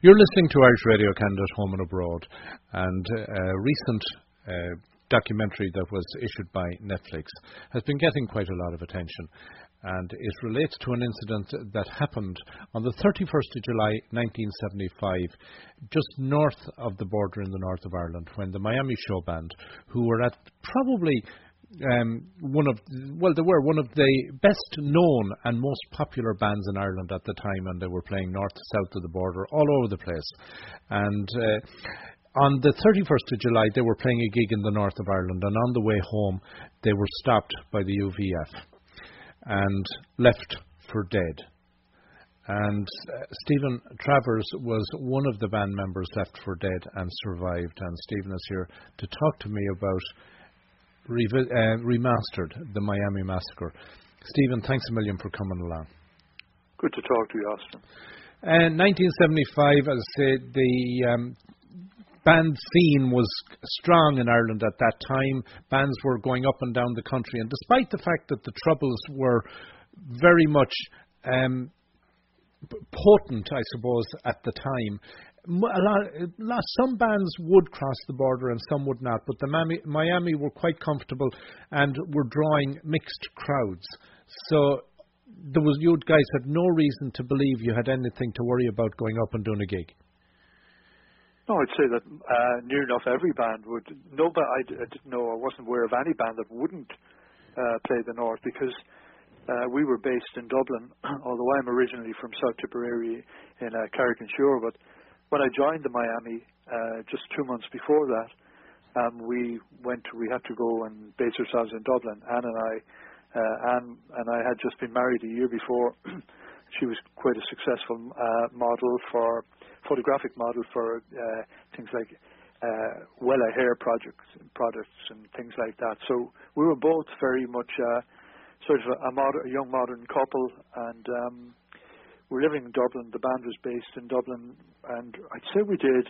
You're listening to Irish Radio Canada Home and Abroad, and a recent uh, documentary that was issued by Netflix has been getting quite a lot of attention. And it relates to an incident that happened on the 31st of July 1975, just north of the border in the north of Ireland, when the Miami Show Band, who were at probably um, one of well, they were one of the best known and most popular bands in Ireland at the time, and they were playing north to south of the border, all over the place. And uh, on the 31st of July, they were playing a gig in the north of Ireland, and on the way home, they were stopped by the UVF and left for dead. And uh, Stephen Travers was one of the band members left for dead and survived. And Stephen is here to talk to me about revi- uh, remastered the Miami Massacre. Stephen, thanks a million for coming along. Good to talk to you, Austin. Uh, 1975, as I said, the um, band scene was strong in Ireland at that time. Bands were going up and down the country, and despite the fact that the Troubles were very much um, potent, I suppose, at the time, a lot, a lot, some bands would cross the border and some would not, but the Miami, Miami were quite comfortable and were drawing mixed crowds. So there was you guys had no reason to believe you had anything to worry about going up and doing a gig. No, I'd say that uh, near enough every band would. No, but I, I didn't know. I wasn't aware of any band that wouldn't uh, play the North because uh, we were based in Dublin. Although I'm originally from South Tipperary in uh, Carrick-on-Suir, but when I joined the Miami, uh, just two months before that, um, we went. To, we had to go and base ourselves in Dublin. Anne and I, uh, Anne and I had just been married a year before. she was quite a successful uh, model for photographic model for uh, things like uh, Wella hair projects, products, and things like that. So we were both very much uh, sort of a, a, a young modern couple, and um, we're living in Dublin. The band was based in Dublin, and I'd say we did.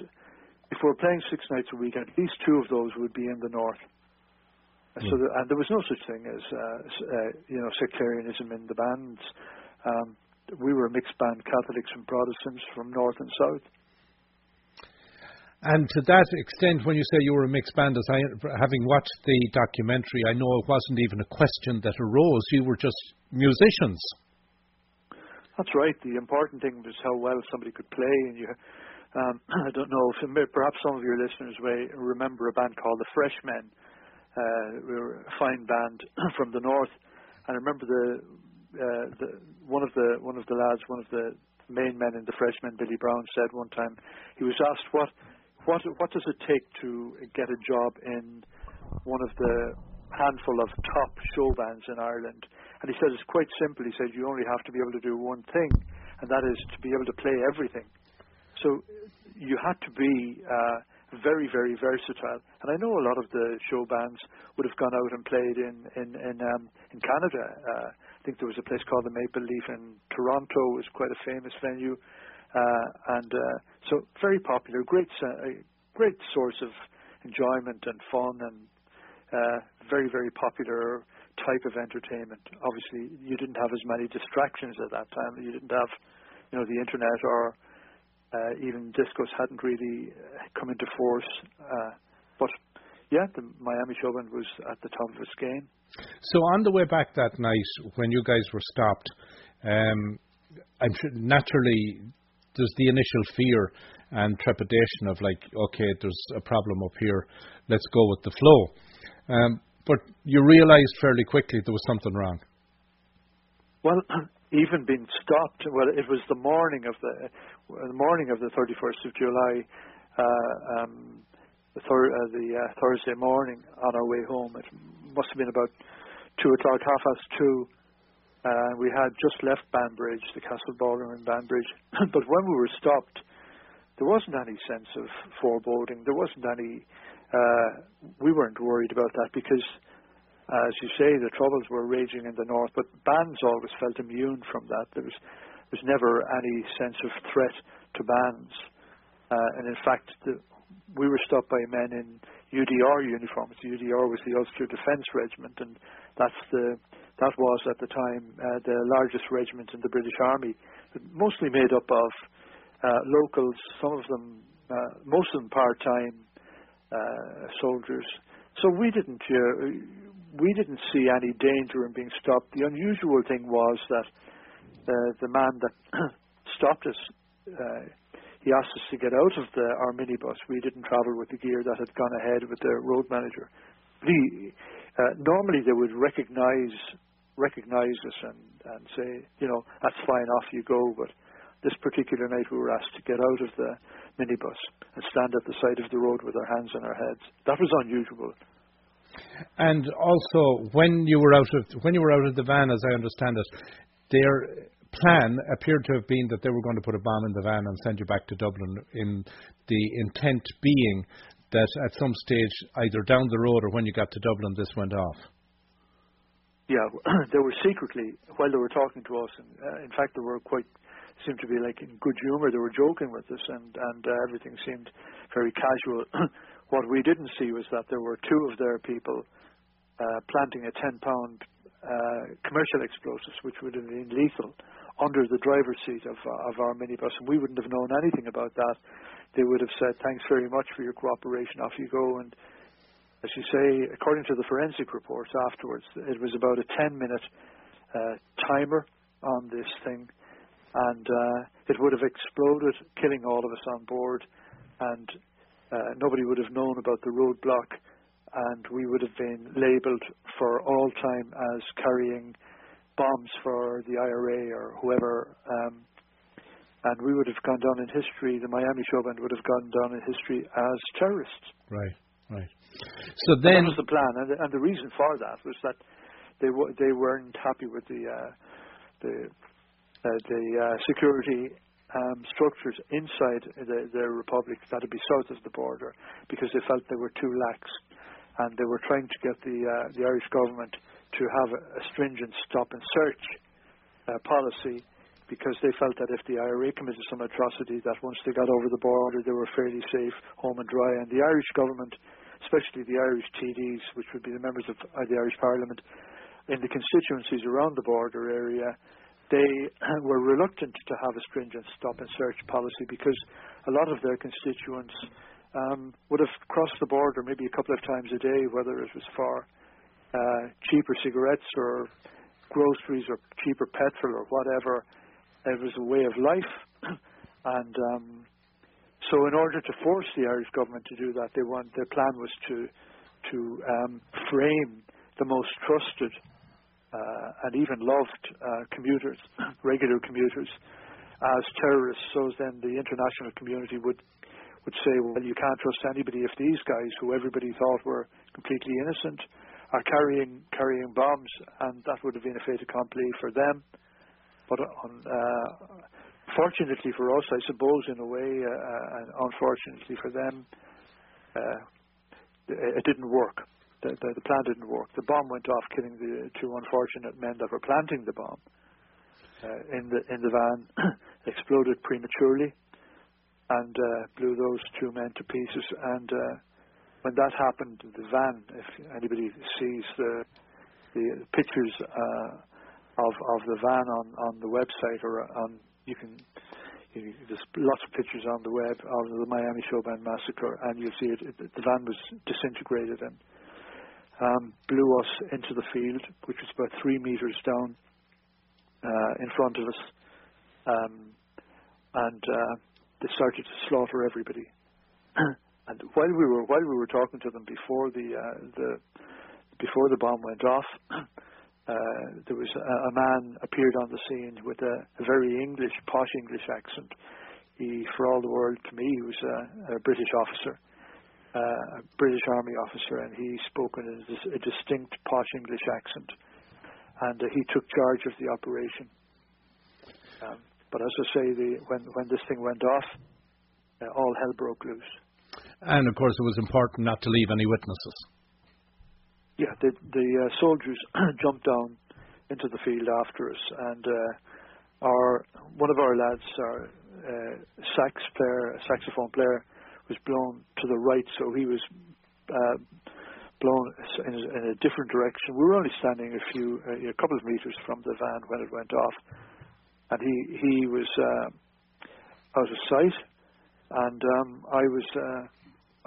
If we were playing six nights a week, at least two of those would be in the north. Mm. So, the, and there was no such thing as uh, uh, you know sectarianism in the bands. Um, we were a mixed band, Catholics and Protestants from north and south. And to that extent, when you say you were a mixed band, as I, having watched the documentary, I know it wasn't even a question that arose. You were just musicians. That's right. The important thing was how well somebody could play, and you. Um, I don't know if perhaps some of your listeners may remember a band called the Freshmen. Uh, we were a fine band from the north, and I remember the, uh, the one of the one of the lads, one of the main men in the Freshmen, Billy Brown, said one time he was asked what what what does it take to get a job in one of the handful of top show bands in Ireland? And he said it's quite simple. He said you only have to be able to do one thing, and that is to be able to play everything. So you had to be uh, very, very versatile. And I know a lot of the show bands would have gone out and played in in in, um, in Canada. Uh, I think there was a place called the Maple Leaf in Toronto. It was quite a famous venue, uh, and uh, so very popular. Great, uh, great source of enjoyment and fun, and uh, very, very popular type of entertainment. Obviously, you didn't have as many distractions at that time. You didn't have, you know, the internet or uh, even discos hadn't really uh, come into force. Uh, but yeah, the Miami Show was at the top of its game. So on the way back that night, when you guys were stopped, um, I'm sure naturally there's the initial fear and trepidation of like, okay, there's a problem up here, let's go with the flow. Um, but you realised fairly quickly there was something wrong. Well, even being stopped. Well, it was the morning of the the morning of the 31st of July, uh, um, the, thir- uh, the uh, Thursday morning on our way home. It must have been about two o'clock, half past two. Uh, we had just left Banbridge, the Castle Ballroom in Banbridge. but when we were stopped, there wasn't any sense of foreboding. There wasn't any uh, we weren't worried about that because, as you say, the troubles were raging in the north, but bands always felt immune from that. There was, there was never any sense of threat to bands. Uh, and in fact, the, we were stopped by men in UDR uniforms. UDR was the Ulster Defence Regiment, and that's the that was at the time uh, the largest regiment in the British Army, mostly made up of locals, some of them, uh, most of them part-time uh, soldiers. So we didn't uh, we didn't see any danger in being stopped. The unusual thing was that uh, the man that stopped us, uh, he asked us to get out of the, our minibus. We didn't travel with the gear that had gone ahead with the road manager. Uh, normally they would recognize recognize us and, and say, you know, that's fine, off you go. But this particular night we were asked to get out of the minibus and stand at the side of the road with our hands on our heads. That was unusual. And also, when you were out of when you were out of the van, as I understand it, their plan appeared to have been that they were going to put a bomb in the van and send you back to Dublin. In the intent being that at some stage, either down the road or when you got to Dublin, this went off. Yeah, they were secretly while they were talking to us, and uh, in fact, they were quite seemed to be like in good humour. They were joking with us, and and uh, everything seemed very casual. What we didn't see was that there were two of their people uh, planting a 10 pound uh, commercial explosives, which would have been lethal, under the driver's seat of, of our minibus. And we wouldn't have known anything about that. They would have said, Thanks very much for your cooperation, off you go. And as you say, according to the forensic reports afterwards, it was about a 10 minute uh, timer on this thing. And uh, it would have exploded, killing all of us on board. And uh, nobody would have known about the roadblock, and we would have been labelled for all time as carrying bombs for the IRA or whoever. Um, and we would have gone down in history, the Miami show band would have gone down in history as terrorists. Right, right. So then. And that was the plan, and the, and the reason for that was that they w- they weren't happy with the uh, the uh, the uh, security um, structures inside the, the republic that would be south of the border because they felt they were too lax, and they were trying to get the uh, the Irish government to have a, stringent stop and search uh, policy because they felt that if the IRA committed some atrocity, that once they got over the border, they were fairly safe, home and dry. And the Irish government, especially the Irish TDs, which would be the members of uh, the Irish Parliament, in the constituencies around the border area, they were reluctant to have a stringent stop and search policy because a lot of their constituents um, would have crossed the border maybe a couple of times a day, whether it was for uh, cheaper cigarettes or groceries or cheaper petrol or whatever. It was a way of life, and um, so in order to force the Irish government to do that, they want their plan was to to um, frame the most trusted and even loved uh, commuters, regular commuters, as terrorists. So then the international community would would say, well, you can't trust anybody if these guys, who everybody thought were completely innocent, are carrying carrying bombs, and that would have been a fait accompli for them. But on, uh, fortunately for us, I suppose, in a way, uh, uh and unfortunately for them, uh, it didn't work the, the, the plan didn't work. The bomb went off, killing the two unfortunate men that were planting the bomb uh, in the in the van. exploded prematurely and uh, blew those two men to pieces. And uh, when that happened, the van, if anybody sees the the pictures uh, of of the van on on the website or on you can there's lots of pictures on the web of the Miami Showband massacre, and you'll see it, it. The van was disintegrated and um, blew us into the field, which was about three meters down uh, in front of us, um, and uh, they started to slaughter everybody. and while we were while we were talking to them before the uh, the before the bomb went off, uh, there was a, a, man appeared on the scene with a, a, very English, posh English accent. He, for all the world to me, he was a, a British officer uh, a British Army officer, and he spoke in a, a distinct posh English accent, and uh, he took charge of the operation. Um, but as I say, the, when when this thing went off, uh, all hell broke loose. And of course, it was important not to leave any witnesses. Yeah, the the uh, soldiers jumped down into the field after us, and uh, our one of our lads, our uh, sax player, saxophone player, was blown to the right, so he was uh, blown in a, in a, different direction. We were only standing a few, a couple of meters from the van when it went off, and he he was uh, out of sight, and um, I was uh,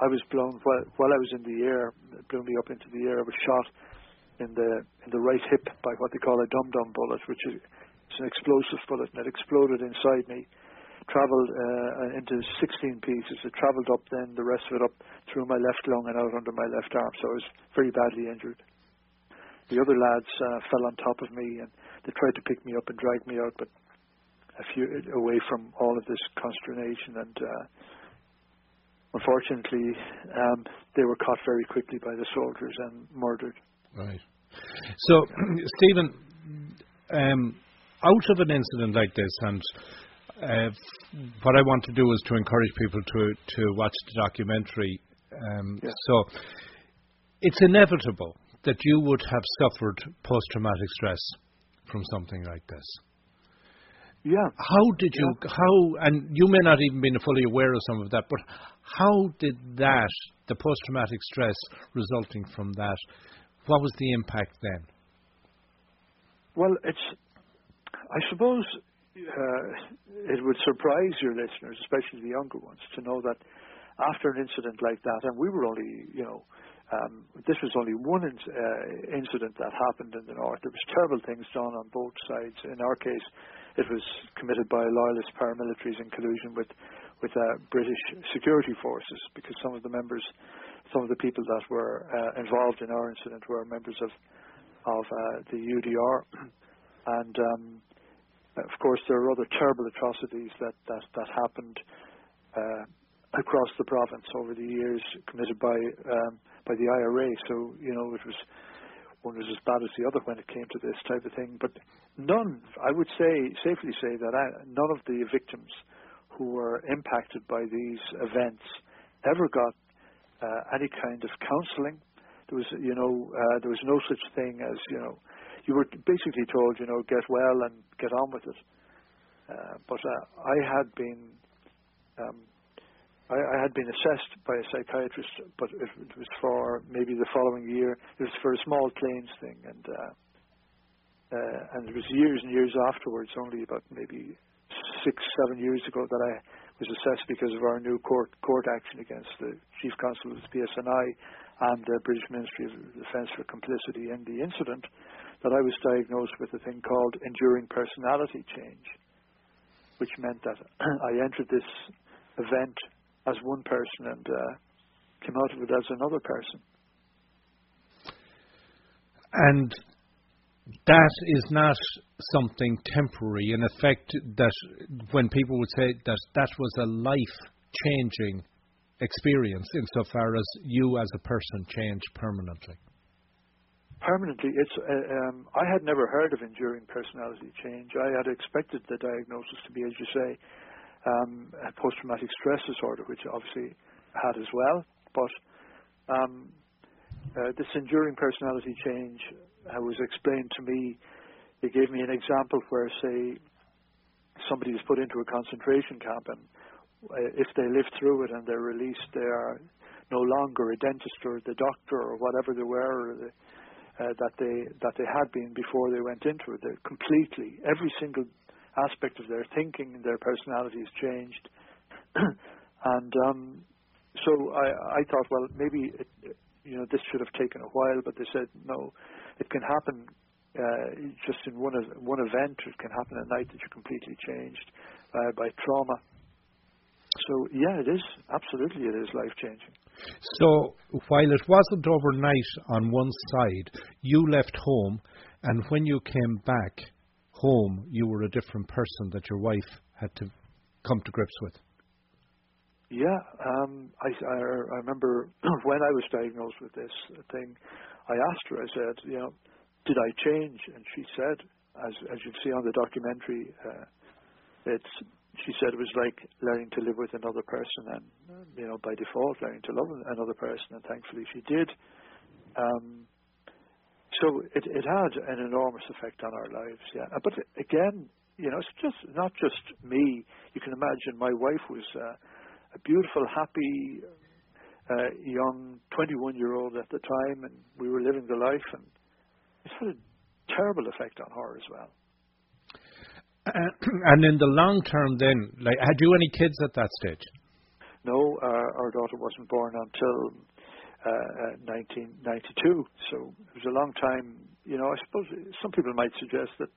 I was blown while, while I was in the air, blew me up into the air. I was shot in the in the right hip by what they call a dum dum bullet, which is an explosive bullet, and it exploded inside me. Travelled uh, into 16 pieces. It travelled up, then the rest of it up through my left lung and out under my left arm. So I was very badly injured. The other lads uh, fell on top of me, and they tried to pick me up and drag me out, but a few away from all of this consternation and. Uh, unfortunately, um, they were caught very quickly by the soldiers and murdered. Right. So, Stephen, um, out of an incident like this, and uh, what I want to do is to encourage people to to watch the documentary. Um, yeah. So, it's inevitable that you would have suffered post-traumatic stress from something like this. Yeah. How did you? Yeah. How? And you may not even been fully aware of some of that, but how did that, the post-traumatic stress resulting from that, what was the impact then? Well, it's. I suppose uh, it would surprise your listeners, especially the younger ones, to know that after an incident like that, and we were only, you know, um, this was only one in, uh, incident that happened in the north. There was terrible things done on both sides. In our case, it was committed by loyalist paramilitaries in collusion with with uh, British security forces because some of the members, some of the people that were uh, involved in our incident were members of of uh, the UDR, and um, of course there are other terrible atrocities that that that happened uh, across the province over the years committed by um, by the IRA. So you know it was one was as bad as the other when it came to this type of thing. But none, I would say, safely say that I, none of the victims who were impacted by these events ever got uh, any kind of counselling. There was, you know, uh, there was no such thing as, you know, you were basically told, you know, get well and get on with it. Uh, but uh, I had been, um, I, had been assessed by a psychiatrist, but it, it, was for maybe the following year. It was for a small claims thing, and uh, uh, and it was years and years afterwards, only about maybe six, seven years ago that I was assessed because of our new court court action against the chief constable of the PSNI and the British Ministry of Defence for complicity in the incident, that I was diagnosed with a thing called enduring personality change, which meant that I entered this event as one person and uh, came out of it as another person. And that is not something temporary. In effect, that when people would say that that was a life changing experience insofar as you as a person changed permanently. Permanently, it's. Uh, um, I had never heard of enduring personality change. I had expected the diagnosis to be, as you say, um, a post-traumatic stress disorder, which obviously had as well. But um, uh, this enduring personality change uh, was explained to me. They gave me an example where, say, somebody is put into a concentration camp, and uh, if they live through it and they're released, they are no longer a dentist or the doctor or whatever they were or the, uh, that they that they had been before they went into it. They're completely every single aspect of their thinking their personality has changed, and um, so I, I thought, well, maybe it, you know this should have taken a while, but they said no, it can happen uh, just in one one event. It can happen at night that you're completely changed uh, by trauma. So yeah, it is absolutely it is life changing. So while it wasn't overnight on one side, you left home, and when you came back home, you were a different person that your wife had to come to grips with. Yeah, um, I, I, I remember when I was diagnosed with this thing, I asked her, I said, you know, did I change? And she said, as as you see on the documentary, uh, it's she said it was like learning to live with another person, and you know, by default, learning to love another person, and thankfully she did. Um, so it it had an enormous effect on our lives, yeah. But again, you know, it's just not just me. You can imagine my wife was. Uh, a beautiful, happy, uh, young 21 year old at the time, and we were living the life, and it had a terrible effect on her as well. and in the long term, then, like, had you any kids at that stage? No, uh, our daughter wasn't born until uh, 1992. Uh, so it was a long time. You know, I suppose some people might suggest that,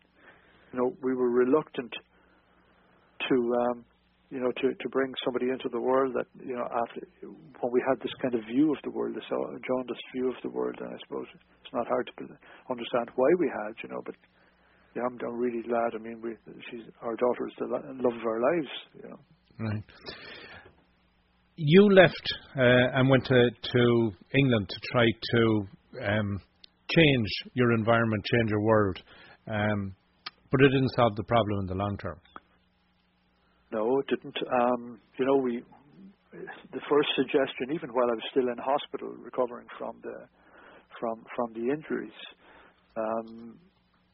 you know, we were reluctant to, um, you know, to, to bring somebody into the world that, you know, after when we had this kind of view of the world, this uh, jaundiced view of the world, and I suppose it's not hard to understand why we had, you know, but yeah, I'm, really glad. I mean, we, she's our daughter is the love of our lives, you know. Right. You left uh, and went to, to England to try to um, change your environment, change your world, um, but it didn't solve the problem in the long term. No, it didn't. Um, you know, we the first suggestion, even while I was still in hospital recovering from the from from the injuries, um,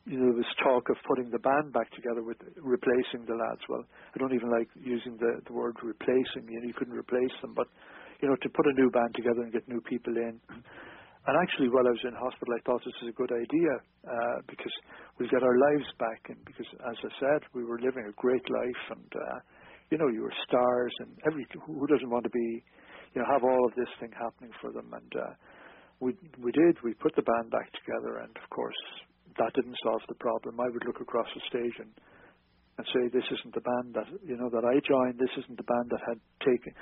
you know, there was talk of putting the band back together with replacing the lads. Well, I don't even like using the, the word replacing. You know, you couldn't replace them, but you know, to put a new band together and get new people in. And actually, while I was in hospital, I thought this was a good idea uh, because we'll get our lives back. And because, as I said, we were living a great life, and uh, you know, you were stars, and every who doesn't want to be, you know, have all of this thing happening for them. And uh, we we did. We put the band back together, and of course, that didn't solve the problem. I would look across the stage and, and say, this isn't the band that you know that I joined. This isn't the band that had taken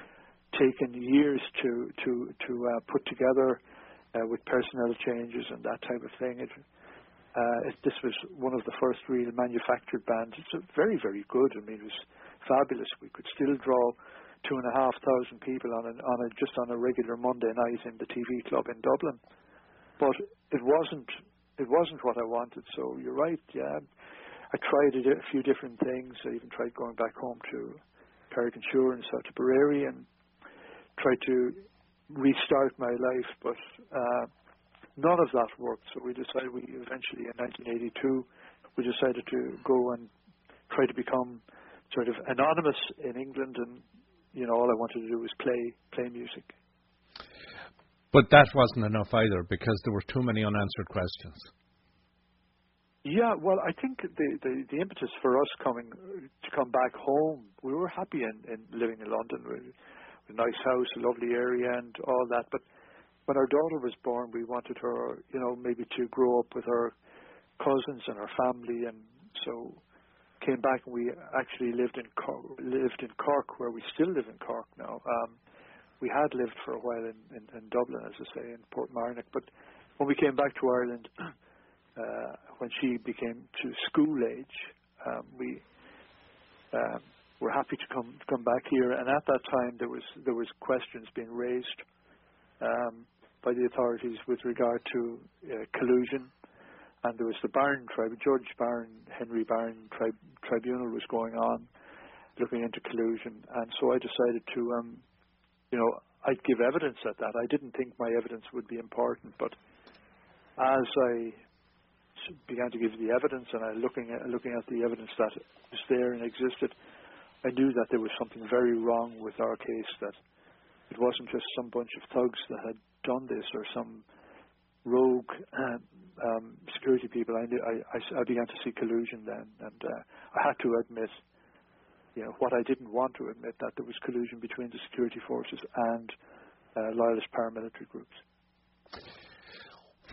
taken years to to to uh, put together uh, with personnel changes and that type of thing. It, uh, it, this was one of the first real manufactured bands. It's very very good. I mean, it was fabulous. We could still draw two and a half thousand people on a, on a just on a regular Monday night in the TV club in Dublin. But it wasn't it wasn't what I wanted. So you're right. Yeah, I tried a, few different things. I even tried going back home to Carrick-on-Suir and South Tipperary and tried to restart my life, but uh, none of that worked. So we decided we eventually in 1982 we decided to go and try to become sort of anonymous in England, and you know all I wanted to do was play play music. But that wasn't enough either because there were too many unanswered questions. Yeah, well, I think the, the, the impetus for us coming to come back home, we were happy in, in living in London, with a nice house, a lovely area, and all that. But when our daughter was born, we wanted her, you know, maybe to grow up with her cousins and her family, and so came back and we actually lived in Cork, lived in Cork, where we still live in Cork now. Um, we had lived for a while in, in, in Dublin, as I say, in Portmarnock. But when we came back to Ireland, uh, when she became to school age, um, we um, were happy to come come back here. And at that time, there was there was questions being raised um, by the authorities with regard to uh, collusion. And there was the Barron tribe, Judge Barron, Henry Barron tri- tribunal was going on, looking into collusion. And so I decided to um, you know, I'd give evidence at that. I didn't think my evidence would be important, but as I began to give the evidence and I looking at looking at the evidence that was there and existed, I knew that there was something very wrong with our case. That it wasn't just some bunch of thugs that had done this or some rogue um, um, security people. I, knew, I, I, I began to see collusion then, and uh, I had to admit you know, what I didn't want to admit that there was collusion between the security forces and uh, loyalist paramilitary groups.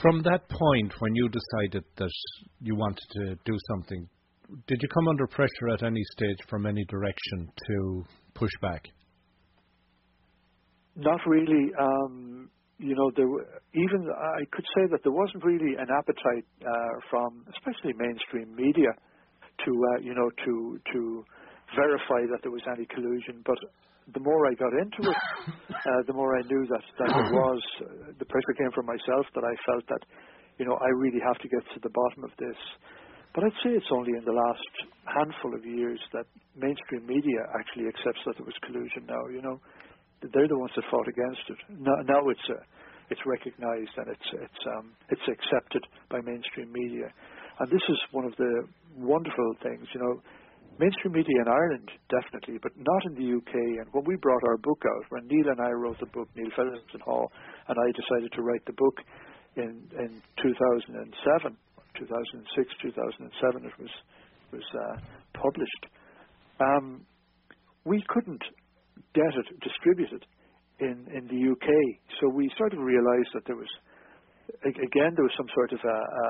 From that point, when you decided that you wanted to do something, did you come under pressure at any stage from any direction to push back? Not really. Um, you know, there were, even I could say that there wasn't really an appetite uh, from, especially mainstream media, to uh, you know to to verify that there was any collusion. But the more I got into it, uh, the more I knew that, that there was. Uh, the pressure came from myself that I felt that, you know, I really have to get to the bottom of this. But I'd say it's only in the last handful of years that mainstream media actually accepts that there was collusion now. You know, they're the ones that fought against it. Now, now it's uh, it's recognised and it's it's um, it's accepted by mainstream media. And this is one of the wonderful things. You know, mainstream media in Ireland, definitely, but not in the UK. And when we brought our book out, when Neil and I wrote the book, Neil Fetherstonhaugh, and I decided to write the book in in 2007, 2006, 2007, it was was uh, published, um, we couldn't get it distributed in in the UK. So we sort of realised that there was again there was some sort of a, a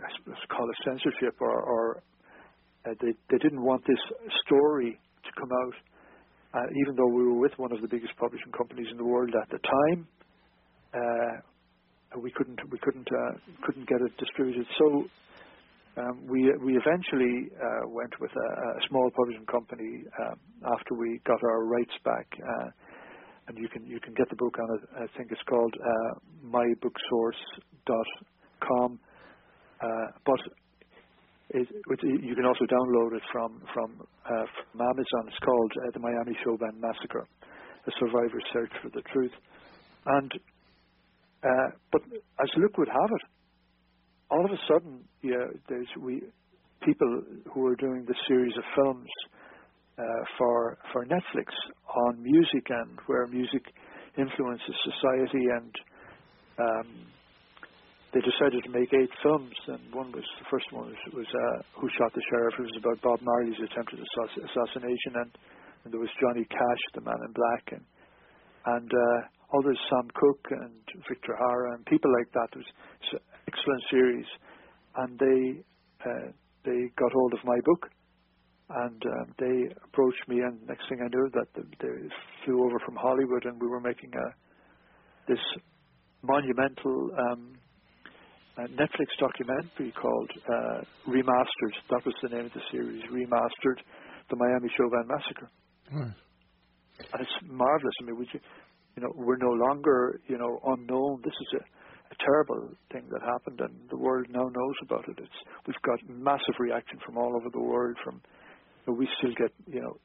I suppose call it censorship or, or uh, they they didn't want this story to come out, uh, even though we were with one of the biggest publishing companies in the world at the time. Uh, we couldn't we couldn't uh, couldn't get it distributed. So um, we we eventually uh, went with a, a, small publishing company um, after we got our rights back, uh, and you can you can get the book on it. I think it's called uh, mybooksource.com. Uh, but you can also download it from from, uh, from Amazon. It's called uh, the Miami Showband Massacre: A Survivor's Search for the Truth. And but as luck would have it, all of a sudden, yeah, there's we people who are doing this series of films uh, for for Netflix on music and where music influences society, and um, they decided to make eight films. And one was the first one was, was uh, Who Shot the Sheriff? It was about Bob Marley's attempted assass- assassination, and, and there was Johnny Cash, the Man in Black, and and uh, others, Sam Cooke and Victor Jara, and people like that. It was an excellent series, and they uh, they got hold of my book, and um, they approached me, and next thing I knew, that they flew over from Hollywood, and we were making a this monumental um, Netflix documentary called uh, Remastered. That was the name of the series, Remastered, the Miami Showband Massacre. Mm. And it's marvelous. I mean, we, you know, we're no longer, you know, unknown. This is a a terrible thing that happened, and the world now knows about it. It's we've got massive reaction from all over the world. From you know, we still get you know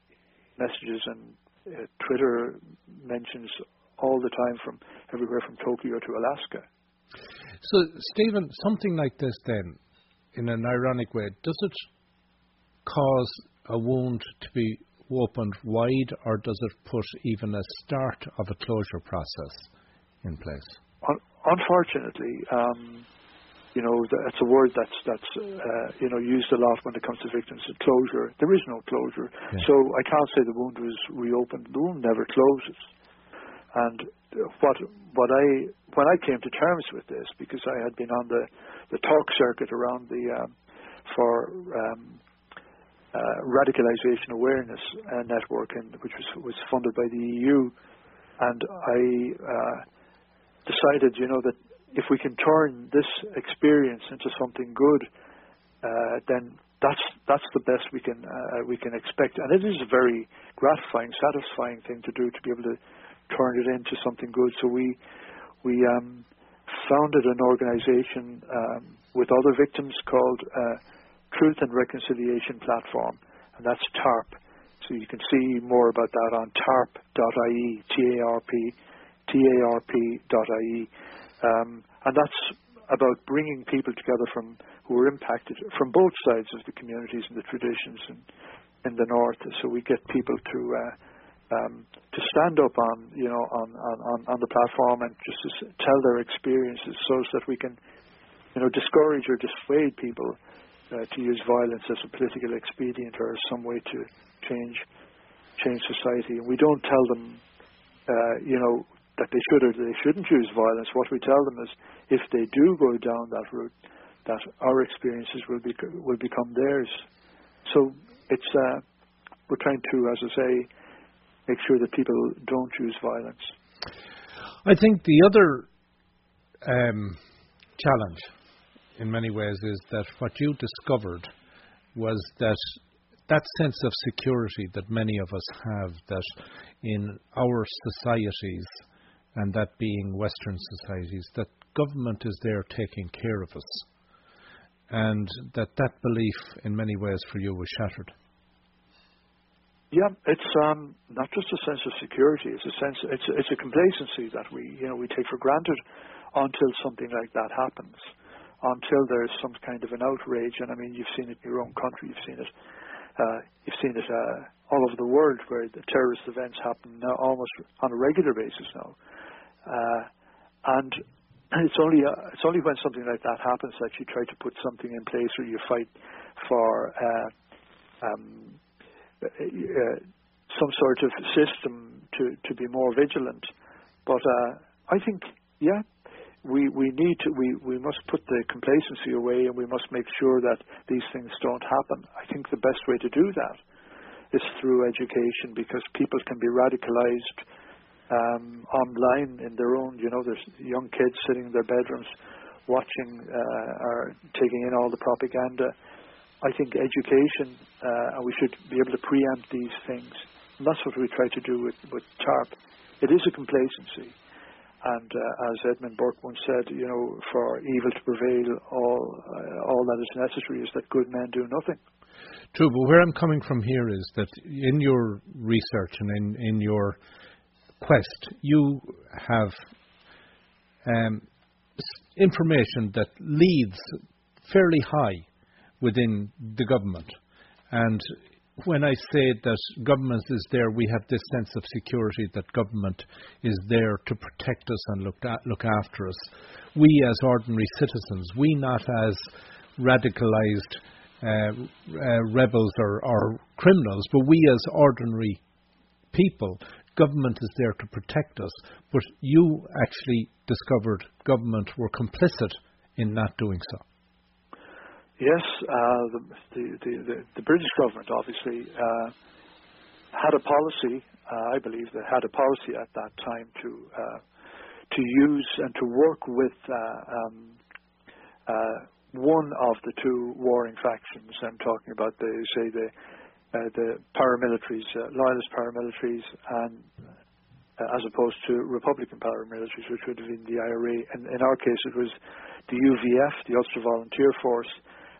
messages and uh, Twitter mentions all the time from everywhere from Tokyo to Alaska. So, Stephen, something like this, then, in an ironic way, does it cause a wound to be opened wide, or does it put even a start of a closure process in place? unfortunately, um, you know, it's a word that's that's uh, you know used a lot when it comes to victims. Of closure. There is no closure. Yeah. So I can't say the wound was reopened. The wound never closes. And what what I when I came to terms with this, because I had been on the the talk circuit around the um, for um, uh, radicalization awareness uh, network, and which was was funded by the EU, and I. Uh, decided, you know, that if we can turn this experience into something good, uh, then that's that's the best we can uh, we can expect, and it is a very gratifying, satisfying thing to do to be able to turn it into something good. So we we um, founded an organization um, with other victims called uh, Truth and Reconciliation Platform, and that's TARP. So you can see more about that on tarp.ie, T-A-R-P tarp.ie. Um, and that's about bringing people together from who are impacted from both sides of the communities and the traditions in, in the north. So we get people to uh, um, to stand up on you know on, on, on the platform and just to tell their experiences, so that we can you know discourage or dissuade people uh, to use violence as a political expedient or as some way to change change society. And we don't tell them uh, you know that they should or they shouldn't use violence. What we tell them is, if they do go down that route, that our experiences will be will become theirs. So it's uh, we're trying to, as I say, make sure that people don't use violence. I think the other um, challenge, in many ways, is that what you discovered was that that sense of security that many of us have that in our societies and that being Western societies, that government is there taking care of us, and that that belief, in many ways, for you was shattered. Yeah, it's um, not just a sense of security; it's a sense, it's it's a complacency that we, you know, we take for granted until something like that happens, until there's some kind of an outrage. And I mean, you've seen it in your own country, you've seen it, uh, you've seen it uh, all over the world, where the terrorist events happen now almost on a regular basis now. Uh, and it's only uh, it's only when something like that happens that you try to put something in place or you fight for uh, um, uh, some sort of system to, to be more vigilant. But uh, I think, yeah, we, we need to, we, we must put the complacency away and we must make sure that these things don't happen. I think the best way to do that is through education because people can be radicalized um, online in their own, you know, there's young kids sitting in their bedrooms watching uh, or taking in all the propaganda. I think education, uh, and we should be able to preempt these things. And that's what we try to do with, with TARP. It is a complacency. And uh, as Edmund Burke once said, you know, for evil to prevail, all, uh, all that is necessary is that good men do nothing. True, but where I'm coming from here is that in your research and in, in your quest, you have um, information that leads fairly high within the government. And when I say that government is there, we have this sense of security that government is there to protect us and look, at, look after us. We, as ordinary citizens, we not as radicalized uh, uh, rebels or, or criminals, but we, as ordinary people, government is there to protect us. But you actually discovered government were complicit in not doing so. Yes, uh, the, the, the, the, British government obviously uh, had a policy. Uh, I believe they had a policy at that time to uh, to use and to work with uh, um, uh, one of the two warring factions. I'm talking about the say the the paramilitaries, loyalist paramilitaries, and as opposed to Republican paramilitaries, which would have been the IRA. And in our case, it was the UVF, the Ulster Volunteer Force,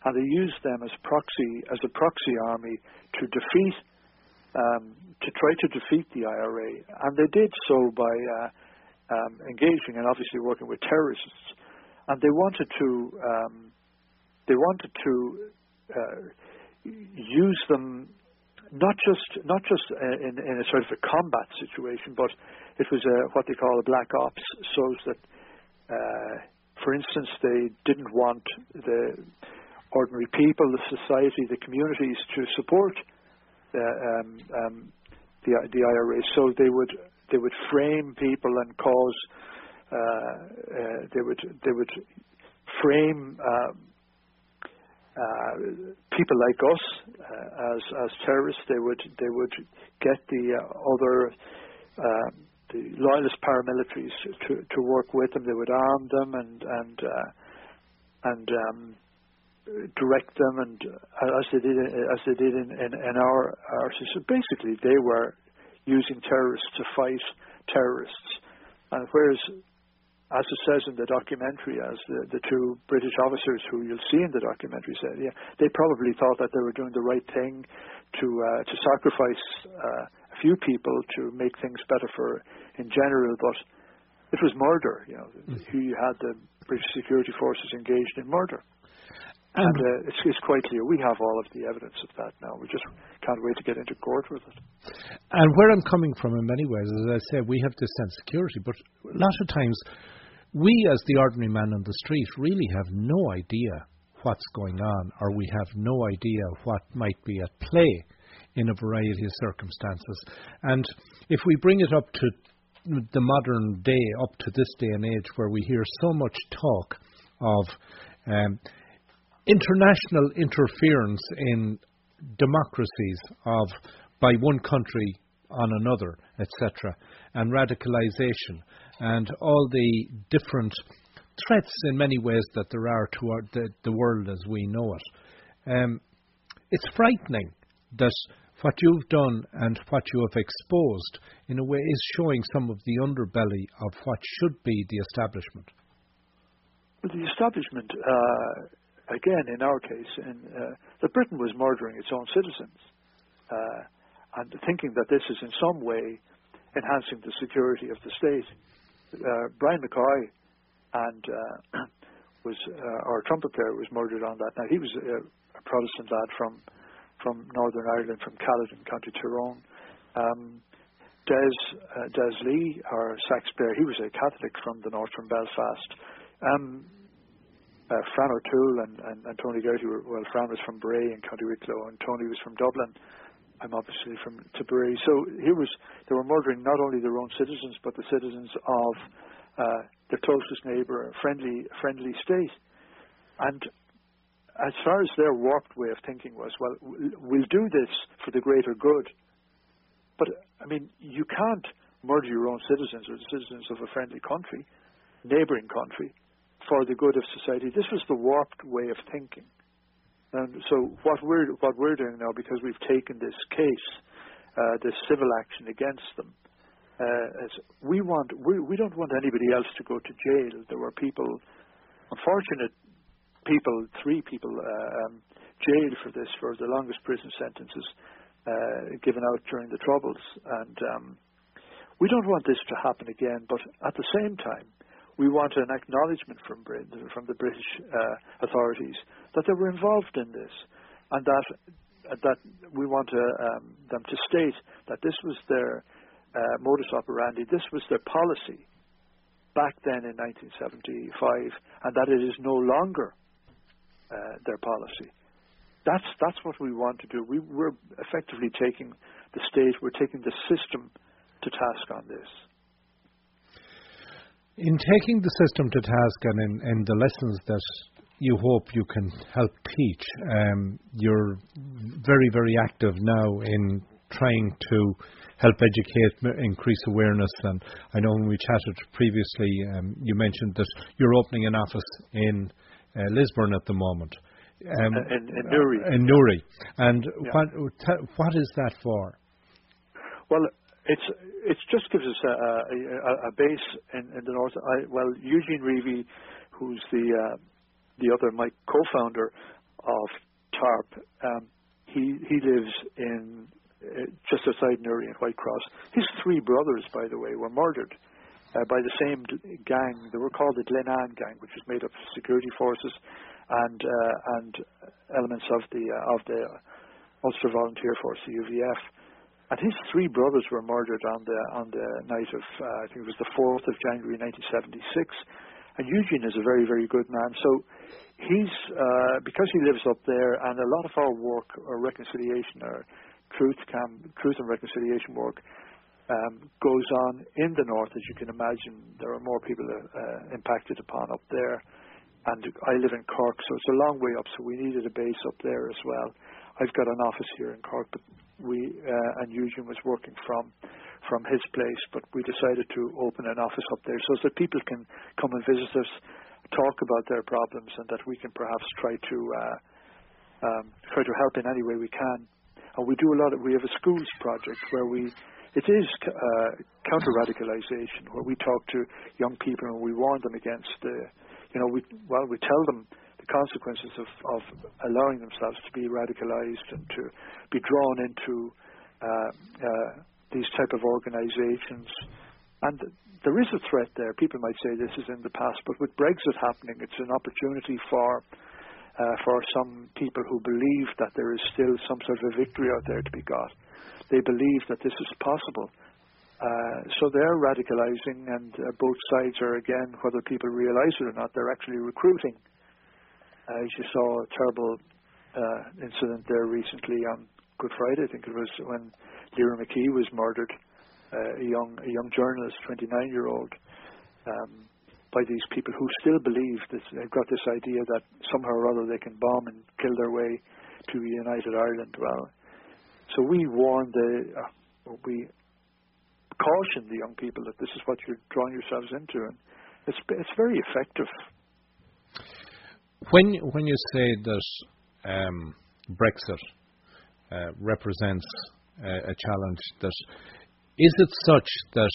and they used them as proxy as a proxy army to defeat um, to try to defeat the IRA, and they did so by uh, um, engaging and obviously working with terrorists, and they wanted to um, they wanted to uh, use them not just not just in, in a sort of a combat situation, but it was a, what they call a black ops, so that, uh, for instance, they didn't want the ordinary people, the society, the communities to support the, um, um, the, the IRA. So they would they would frame people and cause uh, uh, they would they would frame um, uh, people like us uh, as as terrorists. They would they would get the uh, other. Um, the loyalist paramilitaries to, to work with them. They would arm them and and and um, direct them, and uh, as they did as they did in, in, in our our system. Basically, they were using terrorists to fight terrorists, and whereas. As it says in the documentary, as the, the two British officers who you'll see in the documentary said, yeah, they probably thought that they were doing the right thing to uh, to sacrifice uh, a few people to make things better for in general, but it was murder. You know, mm. you had the British security forces engaged in murder. And uh, it's, it's, quite clear. We have all of the evidence of that now. We just can't wait to get into court with it. And where I'm coming from in many ways, as I said, we have this sense of security, but a lot of times we, as the ordinary man on the street, really have no idea what's going on, or we have no idea what might be at play in a variety of circumstances. And if we bring it up to the modern day, up to this day and age, where we hear so much talk of um, international interference in democracies of by one country on another, etc., and radicalization, and all the different threats in many ways that there are to our, the, the world as we know it. Um, it's frightening that what you've done and what you have exposed, in a way, is showing some of the underbelly of what should be the establishment. The establishment uh, again, in our case, in, uh, that Britain was murdering its own citizens, uh, and thinking that this is in some way enhancing the security of the state. Uh, Brian McCoy and uh, was uh, our trumpet player was murdered on that. Now he was a, a Protestant lad from from Northern Ireland, from Caledon, County Tyrone. Um, Des uh, Des Lee, our sax player, he was a Catholic from the north from Belfast. Um, uh, Fran O'Toole and, and, and Tony Geraghty were, well, Fran was from Bray in County Wicklow and Tony was from Dublin. I'm obviously from Tipperary. So here was, they were murdering not only their own citizens, but the citizens of uh, their closest neighbour, friendly, friendly state. And as far as their warped way of thinking was, well, we'll do this for the greater good. But, I mean, you can't murder your own citizens or the citizens of a friendly country, neighbouring country, for the good of society. This was the warped way of thinking. And so what we're what we're doing now, because we've taken this case, uh, this civil action against them, uh, is we want we we don't want anybody else to go to jail. There were people, unfortunate people, three people uh, um, jailed for this for the longest prison sentences uh, given out during the Troubles, and um, we don't want this to happen again. But at the same time, we want an acknowledgement from Britain, from the British uh, authorities that they were involved in this, and that that we want to, um, them to state that this was their uh, modus operandi, this was their policy back then in 1975, and that it is no longer uh, their policy. That's that's what we want to do. We, we're effectively taking the state, we're taking the system to task on this. In taking the system to task and in, in the lessons that you hope you can help teach, um, you're very, very active now in trying to help educate, increase awareness. And I know when we chatted previously, um, you mentioned that you're opening an office in uh, Lisburn at the moment. Um, in, in Newry. In Newry. And yeah. what, what is that for? Well, it's it just gives us a, a, a base in, in the north. I, well, Eugene Reavey, who's the uh, the other my co-founder of TARP, um, he he lives in uh, just outside Newry in Whitecross. His three brothers, by the way, were murdered uh, by the same gang. They were called the Glenanne gang, which was made up of security forces and uh, and elements of the uh, of the Ulster Volunteer Force, the UVF and his three brothers were murdered on the on the night of uh, I think it was the fourth of January 1976. And Eugene is a very very good man. So he's uh, because he lives up there, and a lot of our work, or reconciliation, or truth cam, truth and reconciliation work. Um, goes on in the north, as you can imagine. There are more people uh, impacted upon up there, and I live in Cork, so it's a long way up. So we needed a base up there as well. I've got an office here in Cork, but we uh, and Eugene was working from from his place, but we decided to open an office up there so that people can come and visit us, talk about their problems, and that we can perhaps try to uh, um, try to help in any way we can. And we do a lot of we have a schools project where we it is uh, counter radicalization where we talk to young people and we warn them against the you know we well we tell them consequences of, of allowing themselves to be radicalized and to be drawn into uh, uh, these type of organizations. And there is a threat there. People might say this is in the past, but with Brexit happening, it's an opportunity for uh, for some people who believe that there is still some sort of a victory out there to be got. They believe that this is possible. Uh, so they're radicalizing, and uh, both sides are, again, whether people realize it or not, they're actually recruiting as you saw a terrible uh, incident there recently on Good Friday, I think it was when Lyra McKee was murdered, uh, a young a young journalist, 29 year old, um, by these people who still believe that they've got this idea that somehow or other they can bomb and kill their way to united Ireland. Well, so we warn the uh, we caution the young people that this is what you're drawing yourselves into, and it's it's very effective when when you say that um, Brexit uh, represents uh, a challenge, that is it such that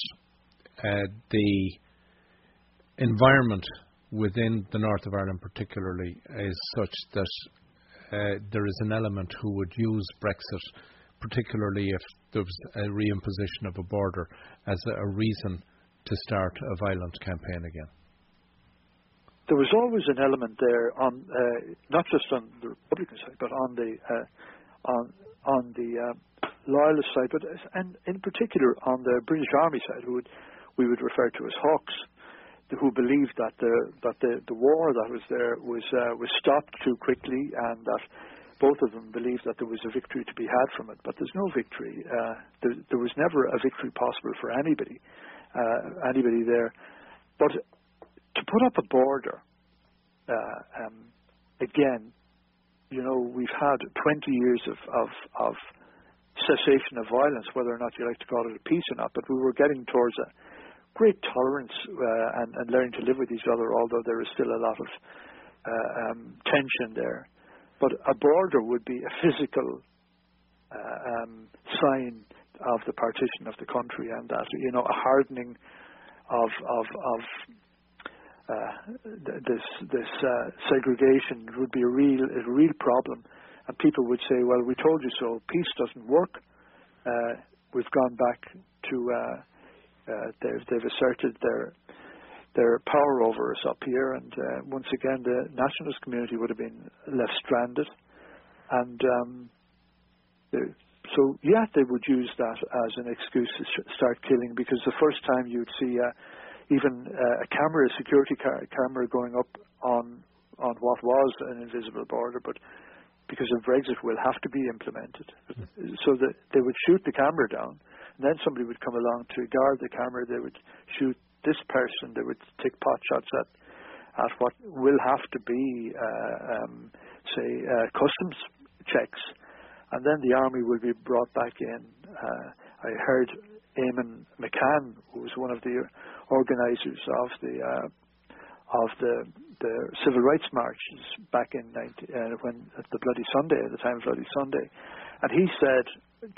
uh, the environment within the north of Ireland, particularly, is such that uh, there is an element who would use Brexit, particularly if there was a reimposition of a border, as a reason to start a violent campaign again there was always an element there on uh, not just on the Republican side, but on the uh, on on the uh, loyalist side, but and in particular on the British Army side, who would we would refer to as Hawks. who believed that the that the, the war that was there was uh, was stopped too quickly, and that both of them believed that there was a victory to be had from it. But there's no victory. Uh, there, there was never a victory possible for anybody, uh, anybody there. But to put up a border, uh, um, again, you know, we've had 20 years of, of, of cessation of violence, whether or not you like to call it a peace or not, but we were getting towards a great tolerance uh, and, and, learning to live with each other, although there is still a lot of uh, um, tension there. But a border would be a physical uh, um, sign of the partition of the country, and that you know a hardening of of of this this uh, segregation would be a real a real problem, and people would say, "Well, we told you so. Peace doesn't work. Uh, we've gone back to uh, uh, they've they've asserted their their power over us up here, and uh, once again, the nationalist community would have been left stranded, and um, so yeah, they would use that as an excuse to start killing because the first time you'd see even uh, a camera, a security car- camera going up on on what was an invisible border, but because of Brexit will have to be implemented. Mm. So that they would shoot the camera down, and then somebody would come along to guard the camera. They would shoot this person. They would take pot shots at at what will have to be, uh, um, say, uh, customs checks, and then the army will be brought back in. Uh, I heard Eamonn McCann, who was one of the organisers of the uh, of the the civil rights marches back in 19, uh, when at the Bloody Sunday, at the time of Bloody Sunday, and he said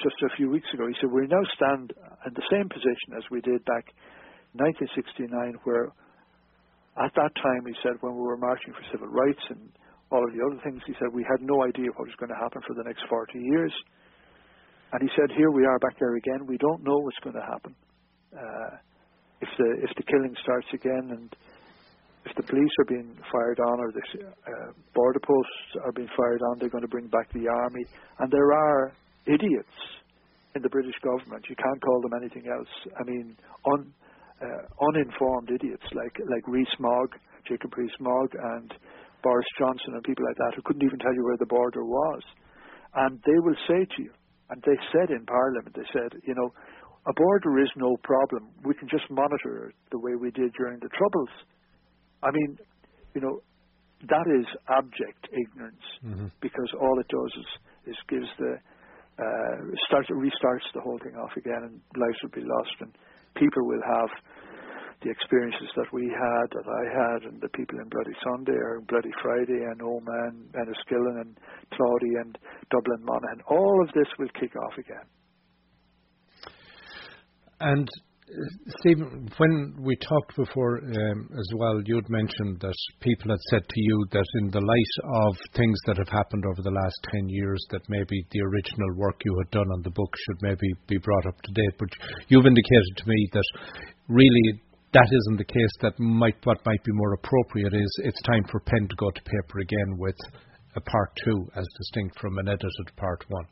just a few weeks ago, he said we now stand in the same position as we did back 1969, where at that time he said when we were marching for civil rights and all of the other things, he said we had no idea what was going to happen for the next 40 years. And he said, here we are back there again. We don't know what's going to happen. Uh, if the if the killing starts again and if the police are being fired on or the uh, border posts are being fired on, they're going to bring back the army. And there are idiots in the British government. You can't call them anything else. I mean, un, uh, uninformed idiots like like Rees-Mogg, Jacob Rees-Mogg, and Boris Johnson and people like that who couldn't even tell you where the border was. And they will say to you, and they said in Parliament, they said, you know, a border is no problem. We can just monitor it the way we did during the Troubles. I mean, you know, that is abject ignorance mm-hmm. because all it does is, is gives the uh, starts restarts the whole thing off again, and lives will be lost, and people will have the experiences that we had, that I had, and the people in Bloody Sunday or Bloody Friday and Omagh and Enniskillen and Claudy and Dublin Monaghan. All of this will kick off again. And Stephen, when we talked before um, as well, you'd mentioned that people had said to you that in the light of things that have happened over the last 10 years, that maybe the original work you had done on the book should maybe be brought up to date. But you've indicated to me that really that isn't the case. That might what might be more appropriate is it's time for pen to go to paper again with a part two as distinct from an edited part one.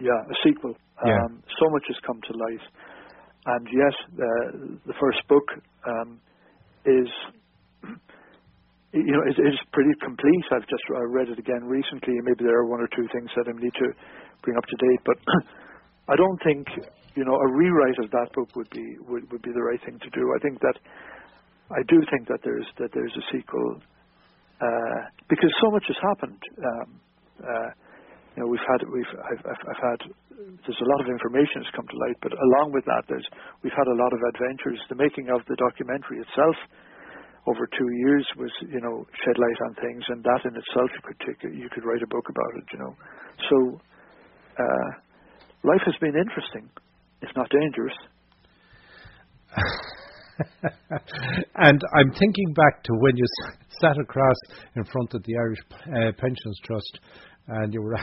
Yeah, a sequel. Yeah. Um, so much has come to light. And yes, uh, the first book um, is, you know, is, is pretty complete. I've just I read it again recently, and maybe there are one or two things that I need to bring up to date. But I don't think, you know, a rewrite of that book would be would, would be the right thing to do. I think that I do think that there's that there's a sequel uh, because so much has happened. Um, uh, you know, we've had we've I've, I've, I've had there's a lot of information has come to light, but along with that, there's we've had a lot of adventures. The making of the documentary itself over two years was you know shed light on things, and that in itself you could take you could write a book about it. You know, so uh, life has been interesting, if not dangerous. and I'm thinking back to when you sat across in front of the Irish uh, Pensions Trust and you were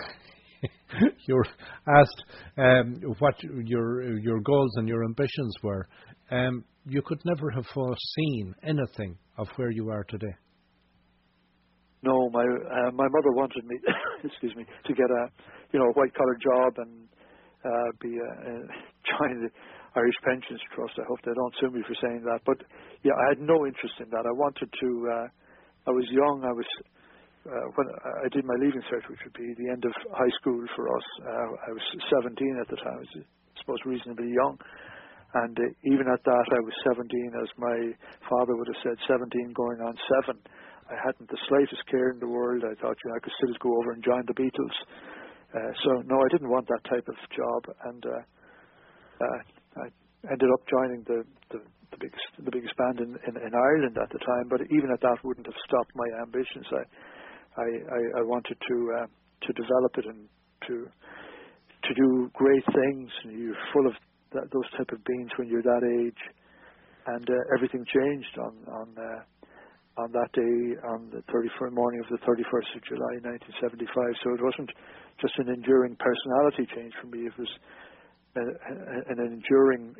you were asked um, what your your goals and your ambitions were. Um, you could never have foreseen anything of where you are today. No, my uh, my mother wanted me, excuse me, to get a you know a white collar job and uh, be a, a join the Irish Pensions Trust. I hope they don't sue me for saying that. But yeah, I had no interest in that. I wanted to. Uh, I was young. I was uh, when I did my leaving cert, which would be the end of high school for us. Uh, I was 17 at the time. I was, I suppose, reasonably young. And uh, even at that, I was 17, as my father would have said, 17 going on seven. I hadn't the slightest care in the world. I thought, you know, I could still go over and join the Beatles. Uh, so no, I didn't want that type of job, and uh, uh, I ended up joining the, the the biggest the biggest band in, in in Ireland at the time. But even at that, wouldn't have stopped my ambitions. I I I, I wanted to uh, to develop it and to to do great things. And you're full of that, those type of beings when you're that age, and uh, everything changed on on. Uh, on that day, on the 31st morning of the 31st of July, 1975. So it wasn't just an enduring personality change for me. It was an enduring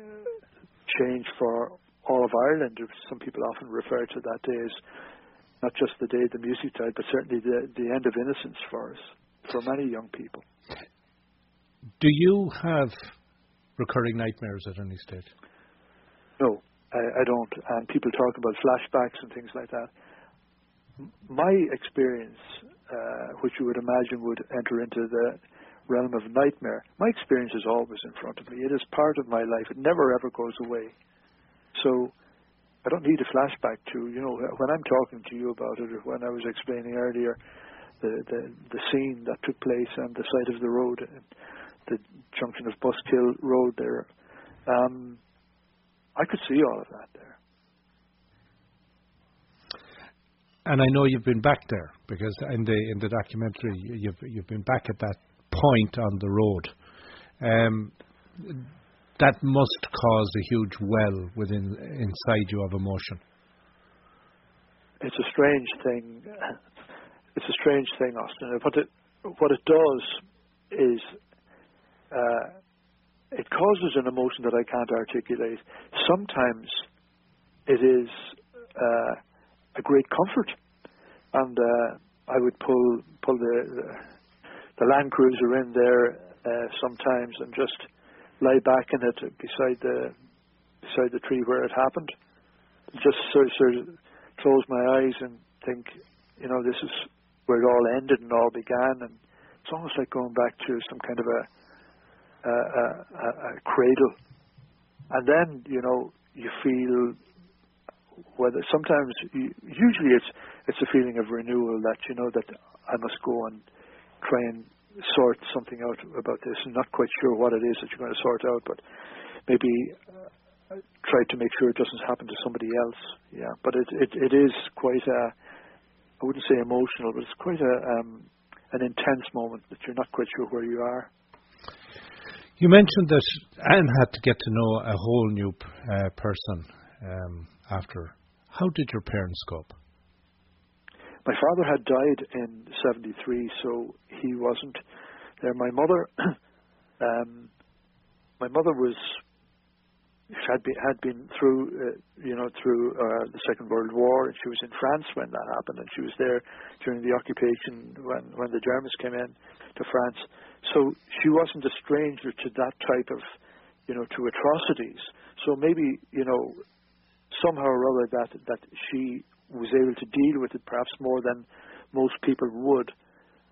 change for all of Ireland. Some people often refer to that day as not just the day the music died, but certainly the, the end of innocence for us, for many young people. Do you have recurring nightmares at any stage? No, I, I don't. And people talk about flashbacks and things like that. My experience, uh, which you would imagine would enter into the realm of nightmare, my experience is always in front of me. It is part of my life. It never ever goes away. So I don't need a flashback to, you know, when I'm talking to you about it, or when I was explaining earlier the, the, the scene that took place on the side of the road, the junction of Buskhill Road there, um, I could see all of that there. And I know you've been back there because in the in the documentary you've you've been back at that point on the road. Um, that must cause a huge well within inside you of emotion. It's a strange thing. It's a strange thing, Austin. What it what it does is uh, it causes an emotion that I can't articulate. Sometimes it is uh, a great comfort, and uh, I would pull pull the, the, the Land Cruiser in there uh, sometimes and just lie back in it beside the beside the tree where it happened. Just sort of, sort of close my eyes and think, you know, this is where it all ended and all began, and it's almost like going back to some kind of a a, a, a cradle, and then you know you feel whether sometimes usually it's it's a feeling of renewal that you know that I must go and try and sort something out about this. I'm not quite sure what it is that you're going to sort out, but maybe uh, try to make sure it doesn't happen to somebody else. Yeah, but it it, it is quite a I wouldn't say emotional, but it's quite a um, an intense moment that you're not quite sure where you are. You mentioned that Anne had to get to know a whole new uh, person um, after. How did your parents cope? My father had died in '73, so he wasn't there. My mother, um, my mother was had been had been through uh, you know through uh, the Second World War, and she was in France when that happened, and she was there during the occupation when when the Germans came in to France. So she wasn't a stranger to that type of you know to atrocities. So maybe you know somehow or other that that she was able to deal with it perhaps more than most people would.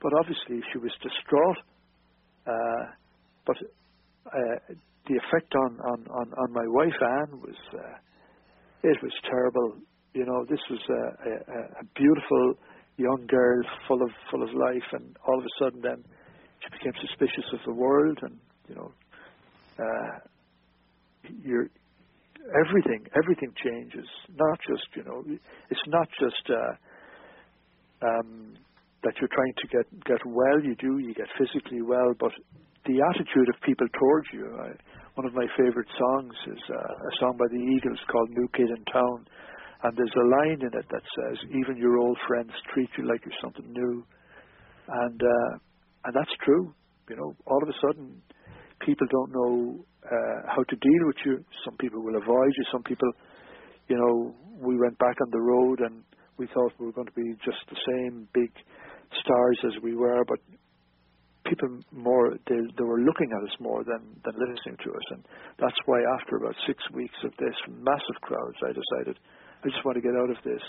But obviously, she was distraught. Uh, but uh, the effect on, on, on, on, my wife Anne was uh, it was terrible. You know, this was a, a, a, beautiful young girl, full of full of life, and all of a sudden, then she became suspicious of the world, and you know, uh, you're everything everything changes. Not just you know, it's not just uh, um, that you're trying to get get well. You do you get physically well, but the attitude of people towards you. I, one of my favorite songs is uh, a song by the Eagles called "New Kid in Town," and there's a line in it that says, "Even your old friends treat you like you're something new," and uh, and that's true. You know, all of a sudden, people don't know uh, how to deal with you. Some people will avoid you. Some people, you know, we went back on the road and we thought we were going to be just the same big stars as we were, but people more they they were looking at us more than than listening to us, and that's why after about six weeks of this massive crowds, I decided I just want to get out of this,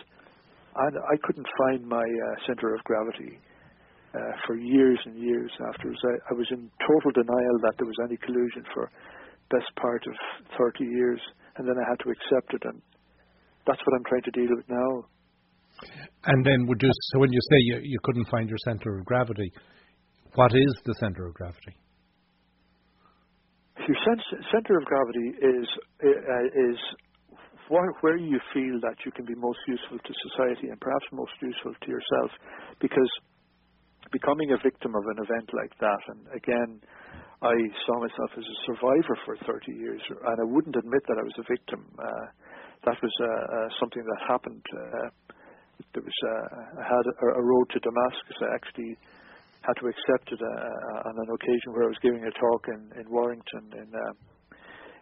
and I couldn't find my uh, center of gravity. Uh, for years and years afterwards, I, I was in total denial that there was any collusion for best part of 30 years, and then I had to accept it, and that's what I'm trying to deal with now. And then, would you so when you say you, you couldn't find your center of gravity, what is the center of gravity? Your sense, center of gravity is uh, is where, where you feel that you can be most useful to society and perhaps most useful to yourself, because becoming a victim of an event like that, and again, I saw myself as a survivor for 30 years, and I wouldn't admit that I was a victim. Uh, that was uh, uh, something that happened. Uh, there was uh, I had a, a road to Damascus. I actually had to accept it uh, on an occasion where I was giving a talk in, in Warrington in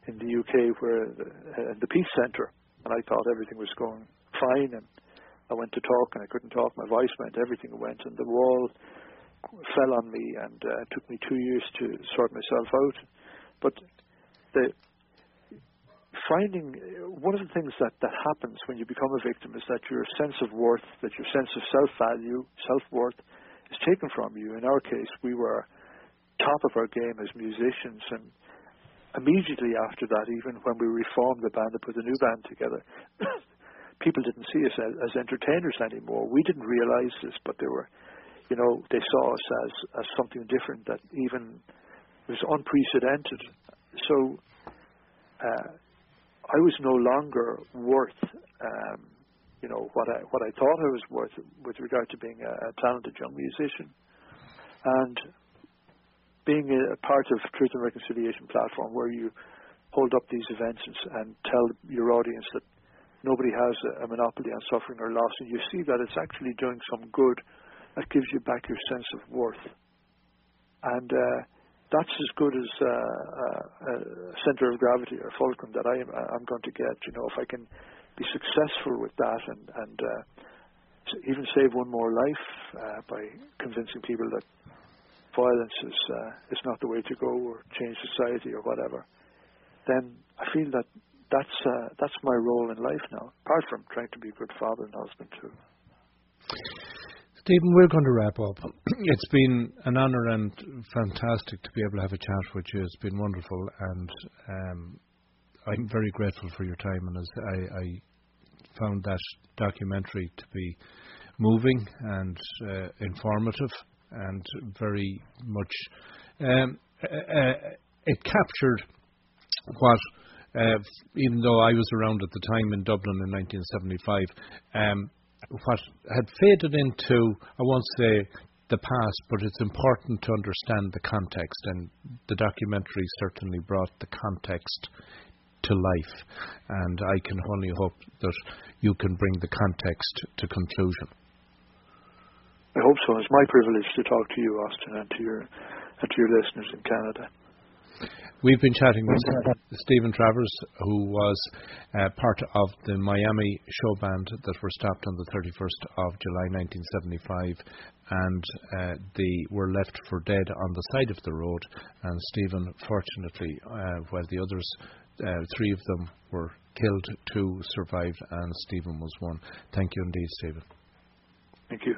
in the UK, where the, the Peace Centre, and I thought everything was going fine, and I went to talk and I couldn't talk. My voice went, everything went, and the wall fell on me, and uh, it took me two years to sort myself out. But the finding one of the things that that happens when you become a victim is that your sense of worth, that your sense of self value, self worth is taken from you. In our case, we were top of our game as musicians, and immediately after that, even when we reformed the band and put a new band together, people didn't see us as, as entertainers anymore. We didn't realize this, but they were, you know, they saw us as as something different that even was unprecedented. So. Uh, I was no longer worth um, you know what I what I thought I was worth with regard to being a, a talented young musician, and being a, a part of Truth and Reconciliation platform where you hold up these events and, and tell your audience that nobody has a, monopoly on suffering or loss, and you see that it's actually doing some good, that gives you back your sense of worth, and uh, that's as good as uh, uh, a center of gravity or fulcrum that I am I'm going to get. You know, if I can be successful with that and and uh, even save one more life uh, by convincing people that violence is uh, is not the way to go or change society or whatever, then I feel that that's uh, that's my role in life now. Apart from trying to be a good father and husband too. Stephen, we're going to wrap up. It's been an honour and fantastic to be able to have a chat with you. It's been wonderful, and um, I'm very grateful for your time, and as I, I found that documentary to be moving and uh, informative and very much. Um, uh, uh, it captured what, uh, even though I was around at the time in Dublin in 1975, um, what had faded into, I won't say the past, but it's important to understand the context, and the documentary certainly brought the context to life. And I can only hope that you can bring the context to conclusion. I hope so. It's my privilege to talk to you, Austin, and to your and to your listeners in Canada. We've been chatting with Stephen Travers, who was uh, part of the Miami Showband that were stopped on the 31st of July 1975, and uh, they were left for dead on the side of the road. And Stephen, fortunately, uh, while the others uh, three of them were killed, two survived, and Stephen was one. Thank you indeed, Stephen. Thank you.